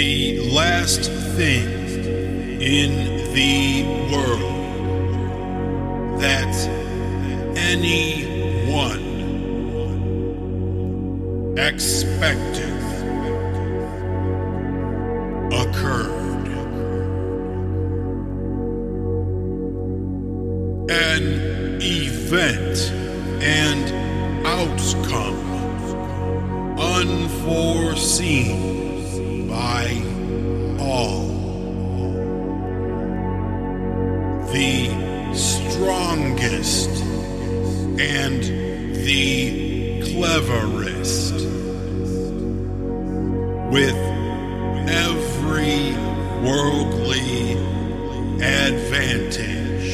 The last thing in the world that anyone expected occurred. An event and outcome unforeseen by all. The strongest and the cleverest with every worldly advantage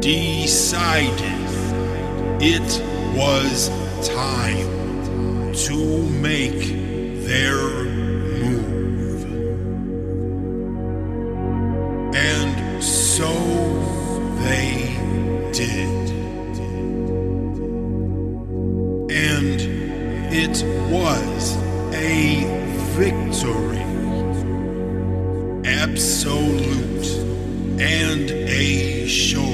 decided it was time to make their move. And so they did. And it was a victory. Absolute and assured.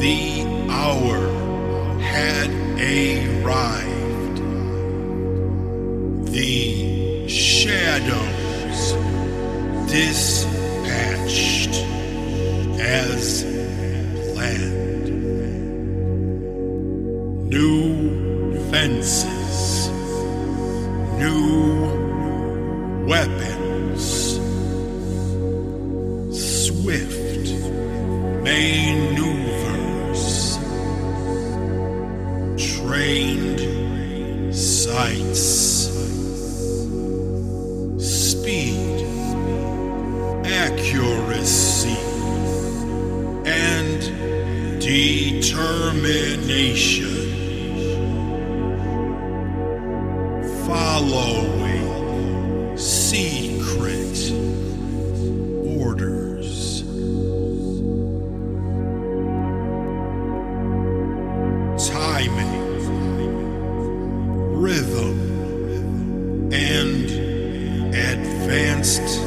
The hour had arrived. Shadows dispatched as planned. New fences, new weapons, swift maneuvers, trained sights, determination. Following secret orders. Timing, rhythm, and advanced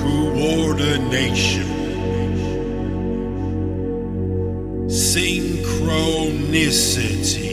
coordination. omniscient.